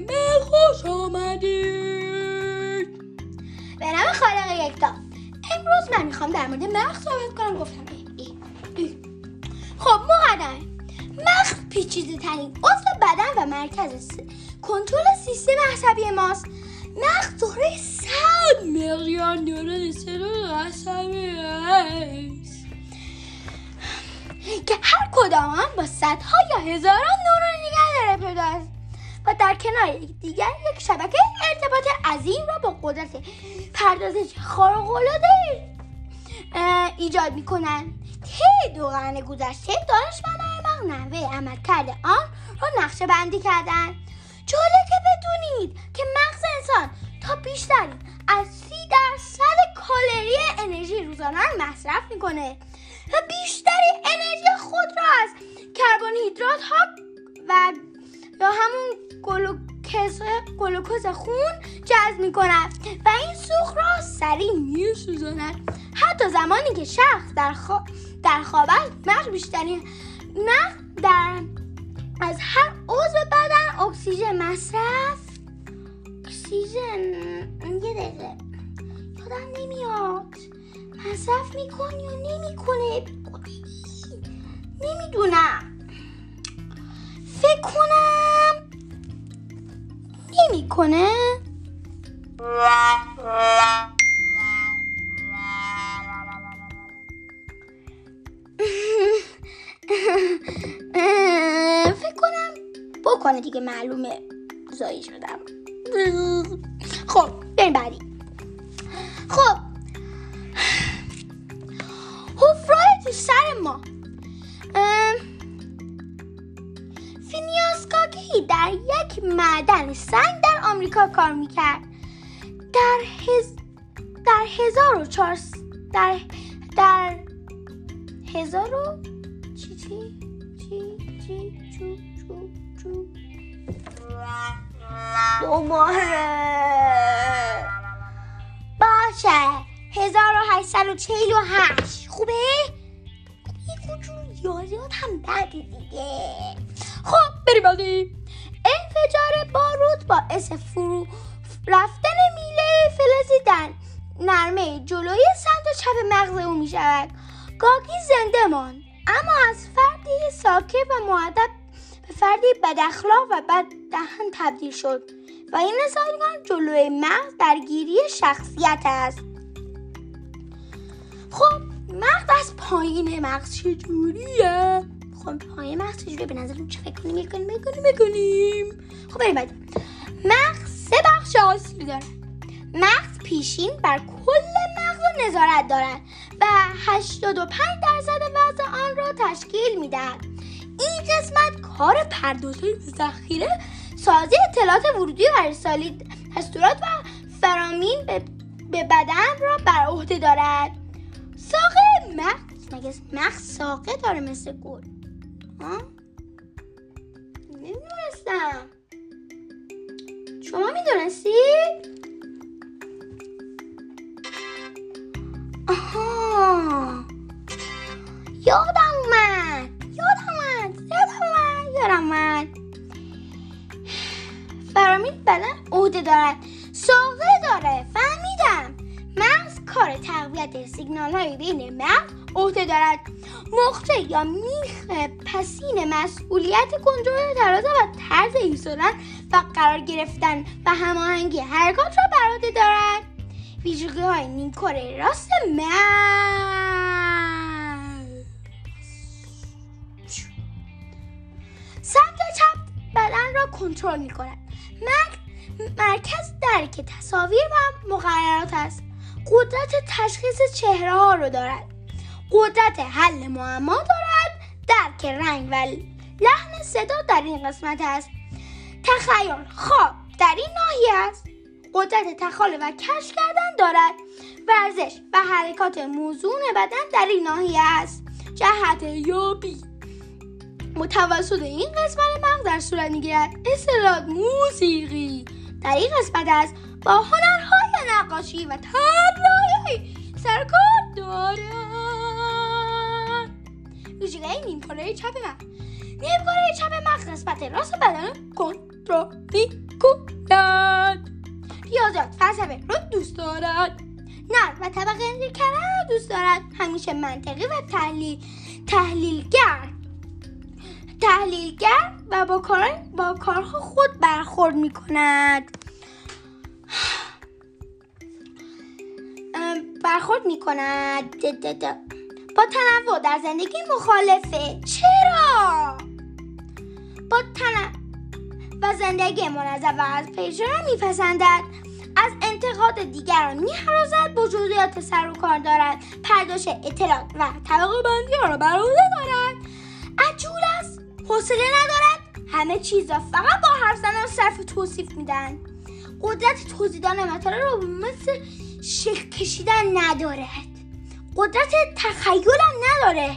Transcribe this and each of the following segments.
من خوش آمدید به نام خالق یکتا. امروز من می‌خوام در مورد مغز صحبت کنم گفتم ای ای. خب مقدمه. مغز پیچیده ترین عضو بدن و مرکز کنترل سیستم عصبی ماست. مغز دوره صد میلیون دلار سلول عصبی است. که هر کدام هم با صدها یا هزاران نورون دیگر در ارتباط است. در کنار دیگر یک شبکه ارتباط عظیم را با قدرت پردازش خارق‌العاده ایجاد می‌کنند. طی دو قرن گذشته دانشمندان مغز نحوه عملکرد آن را نقشه بندی کردند. جالب که بدونید که مغز انسان تا بیشتر از سی درصد کالری انرژی روزانه مصرف می‌کنه و بیشتری انرژی خود را از کربوهیدرات ها و همون گلوکوز خون جذب می‌کند و این سوخت را سریع میسوزاند. حتی زمانی که شخص در, خوا... در خواب است مغز بیشترین مغز در از هر عضو بدن اکسیژن مصرف اکسیژن یه دقیقه. یادم نمیاد. مصرف می‌کنی یا نمی‌کنه نمی‌دونم. فکر کنم نمی‌کنه فکر کنم بکنه دیگه معلومه زایی شدم خب بریم بعدی. خب. حفرای تو سر ما. فینیاسکاکی در یک معدن سنگ آمریکا کار می‌کرد. در هز... در هزار و چار... در در هزار و چی چی چی چی چو چو چو. دوباره. باشه. هزار و هشتصد و چهل و هشت. خوبه؟ یه کچون یادیات هم بده دیگه. خب بریم بعدی انفجار بارود باعث فرو رفتن میله فلزی نرمه جلوی سمت چپ مغز او می شود گاگی زنده ماند اما از فردی ساکت و معدب به فردی بد اخلاق و بد دهن تبدیل شد و این نظام جلوی مغز درگیری شخصیت است. خب مغز از پایین مغز چجوریه؟ پایین مغز چجوریه به نظرتون چه فکر کنیم؟ می‌کنیم می‌کنیم می‌کنیم. خب بریم بعد مغز سه بخش اصلی داره. مغز پیشین بر کل مغز نظارت دارد و 85 درصد وزن آن را تشکیل می‌دهد. این قسمت کار پردازش و ذخیره سازی اطلاعات ورودی و ارسالی دستورات و فرامین به, به بدن را بر عهده دارد. ساقه مغز مگه مغز ساقه داره مثل گل؟ ها نمی‌دونستم شما می‌دونستید آها یادم اومد یادم اومد یادم اومد یادم اومد فرامین بدن عهده دارد ساقه داره مغز کار تقویت سیگنال های بین مغز عهده دارد. مخته یا میخ پسین مسئولیت کنترل ترازه و طرز ایستادن و قرار گرفتن و هماهنگی حرکات را بر عهده دارد. ویژگی های نیمکره راست مغز سمت چپ بدن را کنترل می کند مرکز درک تصاویر و مقررات است. قدرت تشخیص چهره ها رو دارد. قدرت حل معما دارد درک رنگ و لحن صدا در این قسمت است. تخیل خواب در این ناحیه است. قدرت تخاله و کش کردن دارد. ورزش و حرکات موزون بدن در این ناحیه است. جهت یابی. متوسط این قسمت مغز در صورت می‌گیرد. اصطلاح موسیقی. در این قسمت است. با هنرهای نقاشی و طراحی سرکار دارد ویژگی نیمکره چپ مغز نیمکره چپ مغز قسمت راست بدن کنترل می‌کند ریاضیات فلسفه رو دوست دارد. نه و طبقه کردن رو دوست دارد. همیشه منطقی و تحلیل تحلیلگر. تحلیلگر و با کار با کارها خود برخورد می کند برخورد می کند با تنوع در زندگی مخالفه. چرا؟ با تنوع و زندگی منظم و از پیش را میپسندد. از انتقاد دیگران میحرازد با جزئیات سر و کار دارد. پرداش اطلاعات و طبقه بندی را بر عهده دارد. عجول است. حوصله ندارد. همه چیز را فقط با حرف زدن و صرف توصیف میدن قدرت توضیح دادن مطالب را مثل شکل کشیدن ندارد قدرت تخیلم نداره.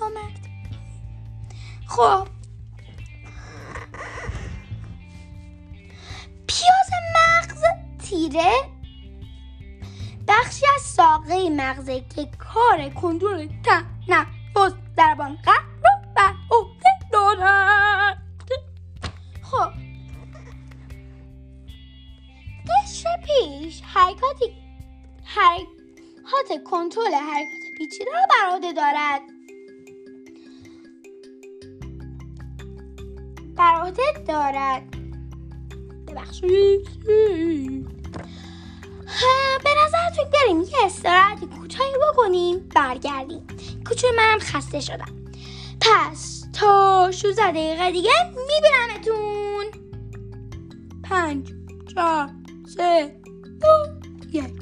نامرد خب. پیاز مغز تیره. بخشی از ساقه مغزه که کار کنترل تنفس دربان قلب رو بر عهده دارد. پیش حرکاتی حرکات کنترل حرکات پیچیده رو بر عهده دارد. بر عهده دارد. ببخشید. به نظرتون بریم یه استراحت کوتاهی بکنیم برگردیم. کوچولو منم خسته شدم. پس تا 16 دقیقه دیگه میبینمتون. پنج چهار سه دو یک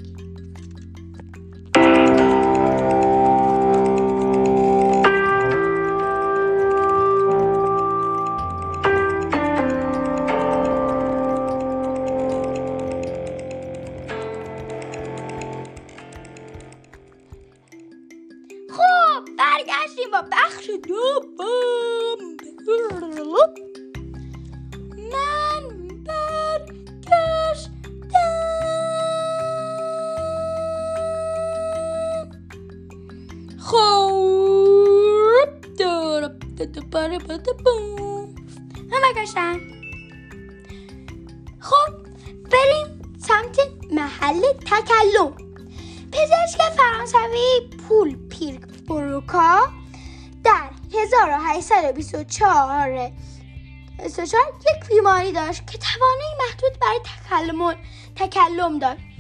خب برگشتیم با بخش دوم خب بریم سمت محل تکلم. پزشک فرانسوی پول پیر بروکا در 1824 یک بیماری داشت که توانایی محدود برای تکلم, تکلم داشت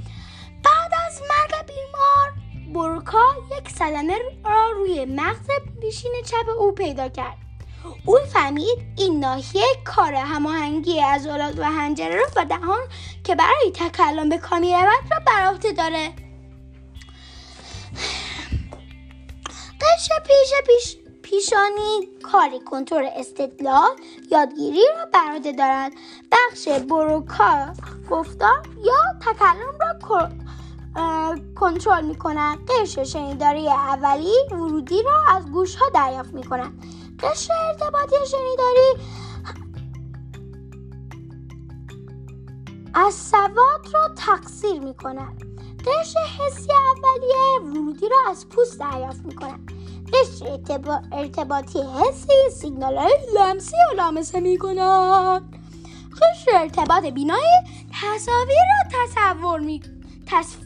بروکا یک صدمه را روی مغز پیشین چپ او پیدا کرد. او فهمید این ناحیه کار هماهنگی عضلات و حنجره و دهان که برای تکلم به کار می‌رود را بر عهده داره. قشر پیش پیش پیشانی کاری کنترل استدلال یادگیری را بر عهده دارد. بخش بروکا گفتار یا تکلم را کنترل می کند قشر شنیداری اولی ورودی را از گوش ها دریافت می کند قشر ارتباطی شنیداری از سواد را تقصیر می کند قشر حسی اولیه ورودی را از پوست دریافت می کند قشر ارتباطی حسی سیگنال های لمسی و لامسه می کند قشر ارتباط بینایی تصاویر را تصور می تص...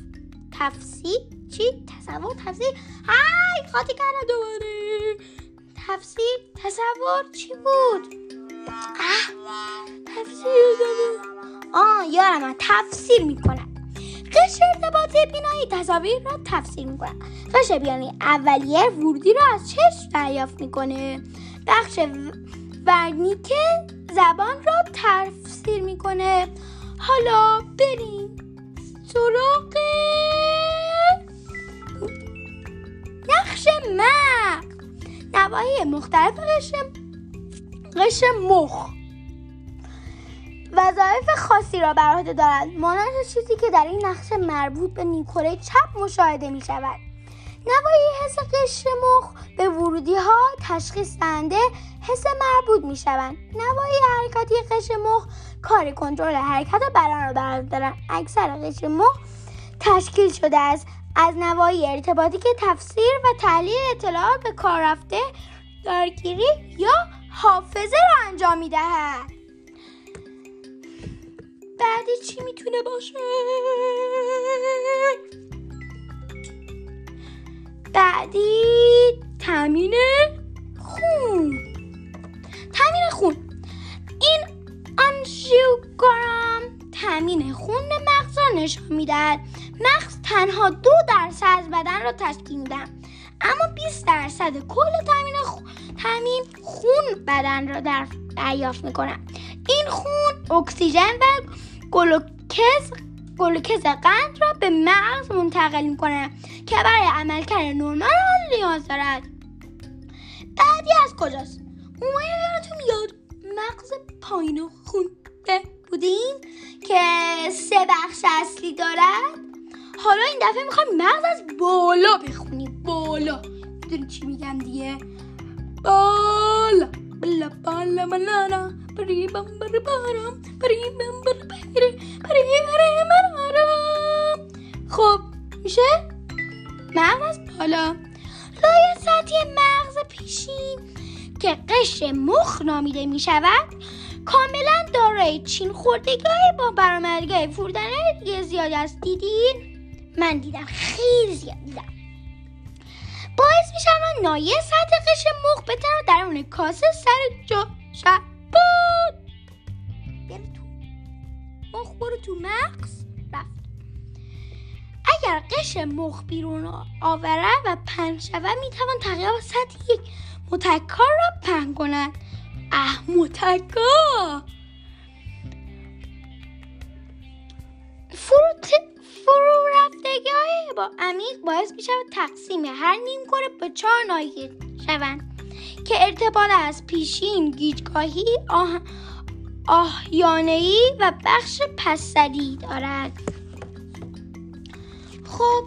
تفسیر چی؟ تصور تفسیر؟ های خاطی کردم دوباره. تفسیر تصور چی بود؟ اه تفسیر آه یارم تفسیر می‌کنم قشر ارتباطی بینایی تصاویر را تفسیر می‌کنه. قشر بینایی اولیه ورودی را از چشم دریافت می‌کنه. بخش ورنیک زبان را تفسیر می‌کنه. حالا بریم سراغ نقش مغز نواحی مختلف قشر قشر مخ. وظایف خاصی را بر عهده دارد مانند چیزی که در این نقشه مربوط به نیکوره چپ مشاهده می شود نوایی حس قشر مخ به ورودی ها تشخیص دهنده حس مربوط می شوند نوایی حرکاتی قشر مخ کار کنترل حرکت بدن را بر دارند اکثر قشر مخ تشکیل شده است. از نوایی ارتباطی که تفسیر و تحلیل اطلاعات به کار رفته درگیری یا حافظه را انجام می دهد بعدی چی می‌تونه باشه؟ بعدی تامین خون. تامین خون. این آنژیوگرام تامین خون مغز را نشان می‌دهد. مغز تنها دو درصد از بدن را تشکیل میدن اما 20 درصد کل تامین خون تامین خون بدن را در دریافت می‌کنه این خون اکسیژن و گلوکز گلوکز قند را به مغز منتقل می‌کنه که برای عملکرد نرمال آن نیاز دارد. بعدی از کجاست؟ اومای یادتون میاد مغز پایین خونده بودیم که سه بخش اصلی دارد. حالا این دفعه می‌خوایم مغز از بالا بخونیم بالا. می‌دونی چی میگم دیگه؟ بالا. بالا بالا بالا. بری بم بری بارم. بری بم بری. بری بری بری بارم. خب میشه؟ مغز از بالا. لایه سطحی مغز پیشین که قشر مخ نامیده می شود کاملا دارای چین خوردگی با برآمدگی فوردنه دیگه زیادی است. دیدین؟ من دیدم خیلی زیاد دیدم. باعث می شود نایه سطح قشر مخ بتونه درون کاسه سر جا بود برو تو. مخ برو تو مغز. رفت. اگر قشر مخ بیرون آوره و پهن شود می‌توان تقریبا سطح یک متکا را پهن کند. اه متکا! فرو, عمیق باعث می شود تقسیم هر نیم کره به چهار ناحیه شوند که ارتباط از پیشین گیجگاهی آه... آهیانهی و بخش پسری دارد. خب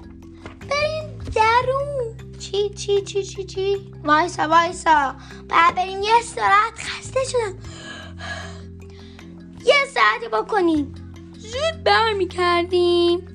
بریم درون. چی چی چی چی چی؟ وایسا وایسا. بعد بریم یه استراحت خسته شدم. یه ساعتی بکنیم. زود برمیکردیم.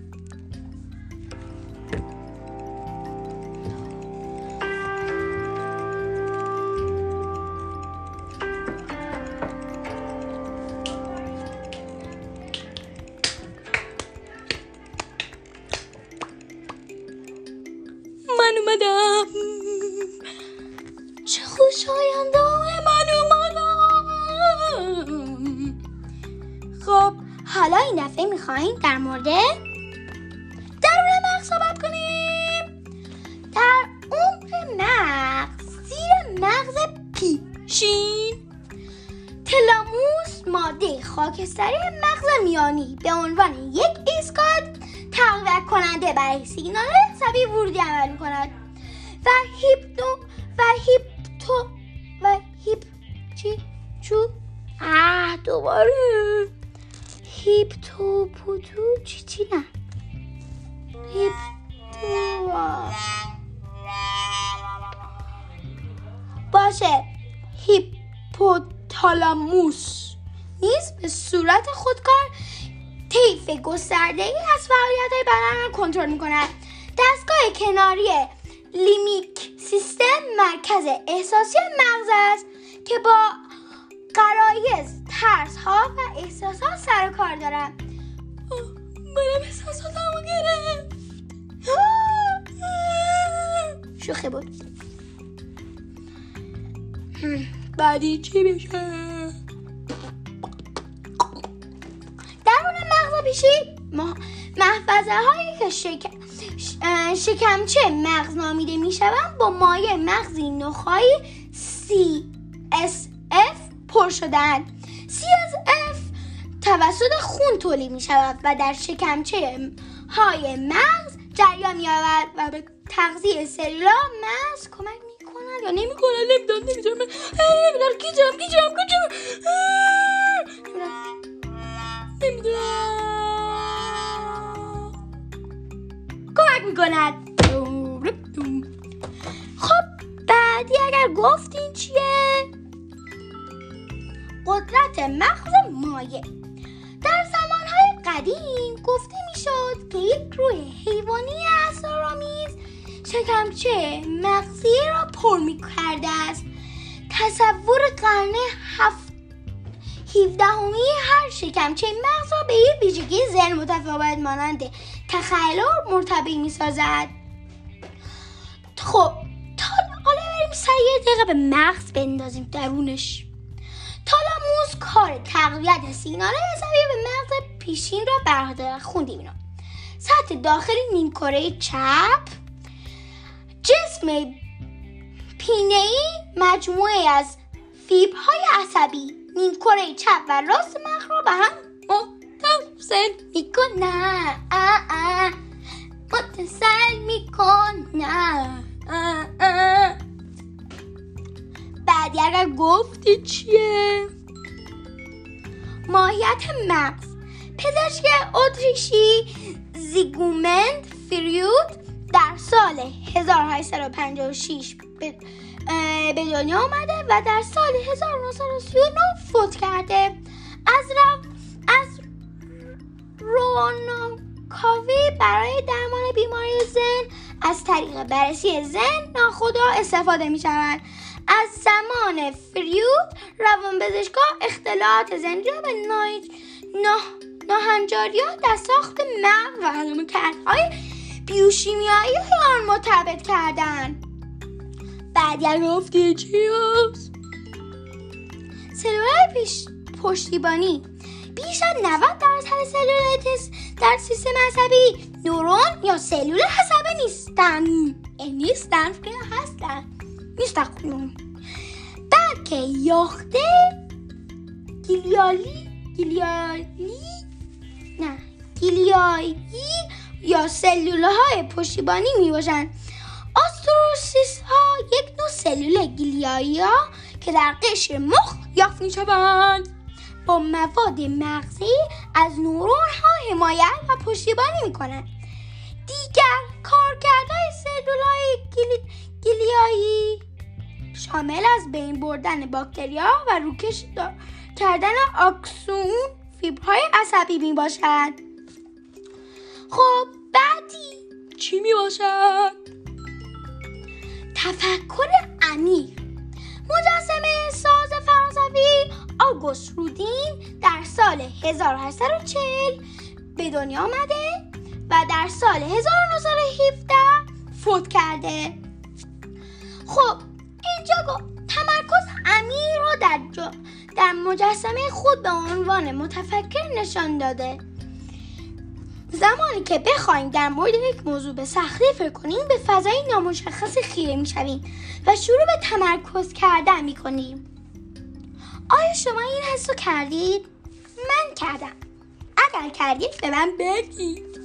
دفعه می‌خواهیم در مورد درون مغز صحبت کنیم. در عمق مغز زیر مغز پیشین. تلاموس ماده خاکستری مغز میانی به عنوان یک ایستگاه تقویت کننده برای سیگنال عصبی ورودی عمل می‌کند. هیپتو شوخی بود. بعدی چی بشه درون مغز پیشی محفظه هایی که شک... شکمچه مغز نامیده می شوند با مایع مغزی نخایی CSF پر شدند CSF توسط خون تولید می شود و در شکمچه های مغز جریان می و به تغذیه سلولا مغز کمک می کند یا نمی کند نمی‌دونم. نمی‌دونم نمی‌دونم گیجم گیجم گیجم نمی‌دونم. کمک می‌کند خب بعدی اگر گفتین چیه؟ قدرت مغز مایع. در زمانهای قدیم گفته می‌شد که یک روح حیوانی شکمچه مغزی را پر می کرده است. تصور قرن هفت 17 هر شکمچه مغز را به یک ویژگی ذهن متفاوت مانند تخیل مرتبی می سازد خب تا حالا بریم سر یه دقیقه به مغز بندازیم درونش. تالاموس کار تقویت سیگنال عصبی به مغز پیشین را برقرار خوندیم اینا سطح داخلی نیمکره چپ. جسم پینه مجموعه از فیبرهای عصبی نیمکره چپ و راست مغز را به هم متصل می‌کنه متصل می‌کنه بعدی اگر گفتی چیه؟ ماهیت مغز. پزشک اتریشی زیگومند فریود در سال 1856 به دنیا آمده و در سال 1939 فوت کرده. از رو... از روناکاوی برای درمان بیماری زن از طریق بررسی زن ناخدا استفاده می شود از زمان فریود را به نایج ناهنجاریات در ساخت مغز و کردهای بیوشیمیایی آن مرتبط کردن. بعد گفتی چی هست؟ پیش پشتیبانی. بیش از 90 درصد سلولای در سیستم عصبی نورون یا سلول عصبی نیستن. نیستن که هستن. نیستن بلکه یاخته گیلیالی گیلیالی نه گیلیایی یا سلول های پشتیبانی می باشند آستروسیس ها یک نوع سلول گیلیایی ها که در قشر مخ یافت می شوند با مواد مغزی از نورون ها حمایت و پشتیبانی می کنند دیگر کارکردهای سلول های گیلیایی شامل از بین بردن باکتریا و روکش کردن آکسون فیبرهای عصبی می باشد خب بعدی. چی می باشد؟ تفکر عمیق. مجسمه ساز فرانسوی آگوست رودین در سال 1840 به دنیا آمده و در سال 1917 فوت کرده. خب اینجا گفت تمرکز عمیق را در, در مجسمه خود به عنوان متفکر نشان داده. زمانی که بخوایم در مورد یک موضوع به سختی فکر کنیم به فضای نامشخص خیره می‌شویم و شروع به تمرکز کردن می‌کنیم. آیا شما این حس رو کردید؟ من کردم. اگر کردید به من بگید.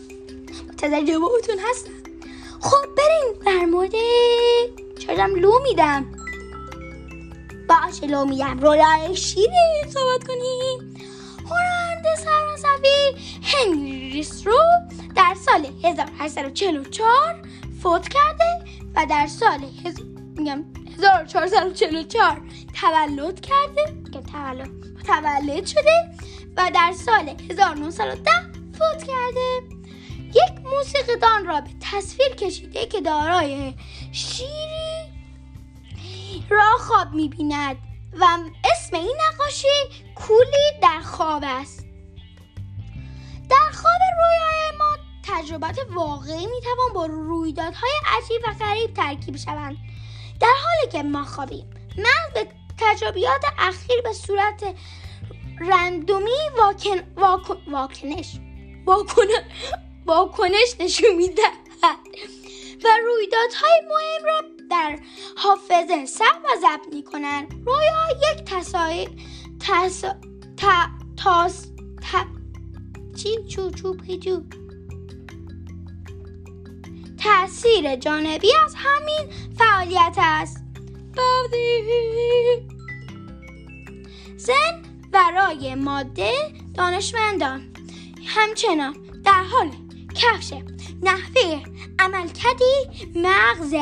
منتظر جوابتون هستم. خب بریم در مورد چرم لو میدم. باشه لو میدم. رولای شیری صحبت کنیم. هنرمند فرانسوی هنری رو در سال 1844 فوت کرده و در سال هز... میگم 1444 تولد کرده که تولد متولد شده و در سال 1910 فوت کرده. یک موسیقیدان را به تصویر کشیده که دارای شیری را خواب می‌بیند و اسم این نقاشی کولی در خواب است. در خواب رویای ما تجربات واقعی می‌توان با رویدادهای عجیب و غریب ترکیب شوند. در حالی که ما خوابیم من به تجربیات اخیر به صورت رندومی واکن... واکنش واکنش نشون می‌دهد و رویدادهای مهم را در حافظه ثبت و ضبط می‌کنند رویا یک تصای تس... تا... تاس... ت... چی چو چو پیجو تاثیر جانبی از همین فعالیت است. زن برای ماده دانشمندان. همچنان در حال کفش نحوه عملکردی مغز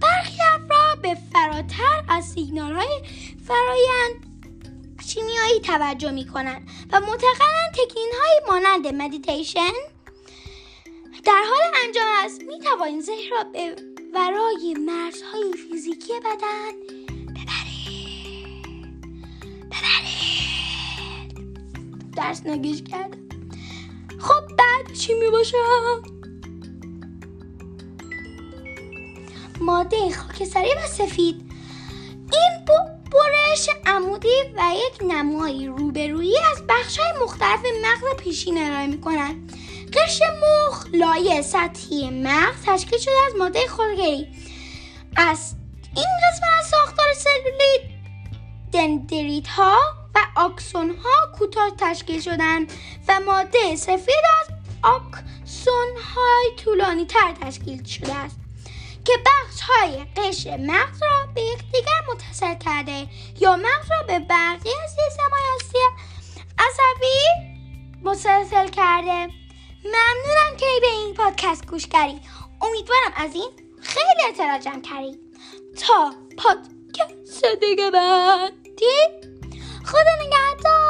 برخی افراد به فراتر از سیگنال های فرایند شیمیایی توجه می کنند و معتقدن تکنین های مانند مدیتیشن در حال انجام است. می توانید ذهن را به ورای مرزهای فیزیکی بدن. ببرید. ببرید. درس نگیش کرد خب بعد چی می باشم؟ ماده خاکستری و سفید. این بود برش عمودی و یک نمایی روبرویی از بخشهای مختلف مغز پیشین ارائه می کنند قشر مخ لایه سطحی مغز تشکیل شده از ماده خلقی از این قسمت از ساختار سلولی دندریت ها و آکسون ها کوتاه تشکیل شدن و ماده سفید از آکسون های طولانی تر تشکیل شده است. که بخش های قشر مغز را به یکدیگر متصل کرده یا مغز را به بقیه سیستم های عصبی متصل کرده. ممنونم که به این پادکست گوش کردید. امیدوارم از این خیلی اطلاع جمع کردید. تا پادکست دیگه بعدی. خدا نگهدار.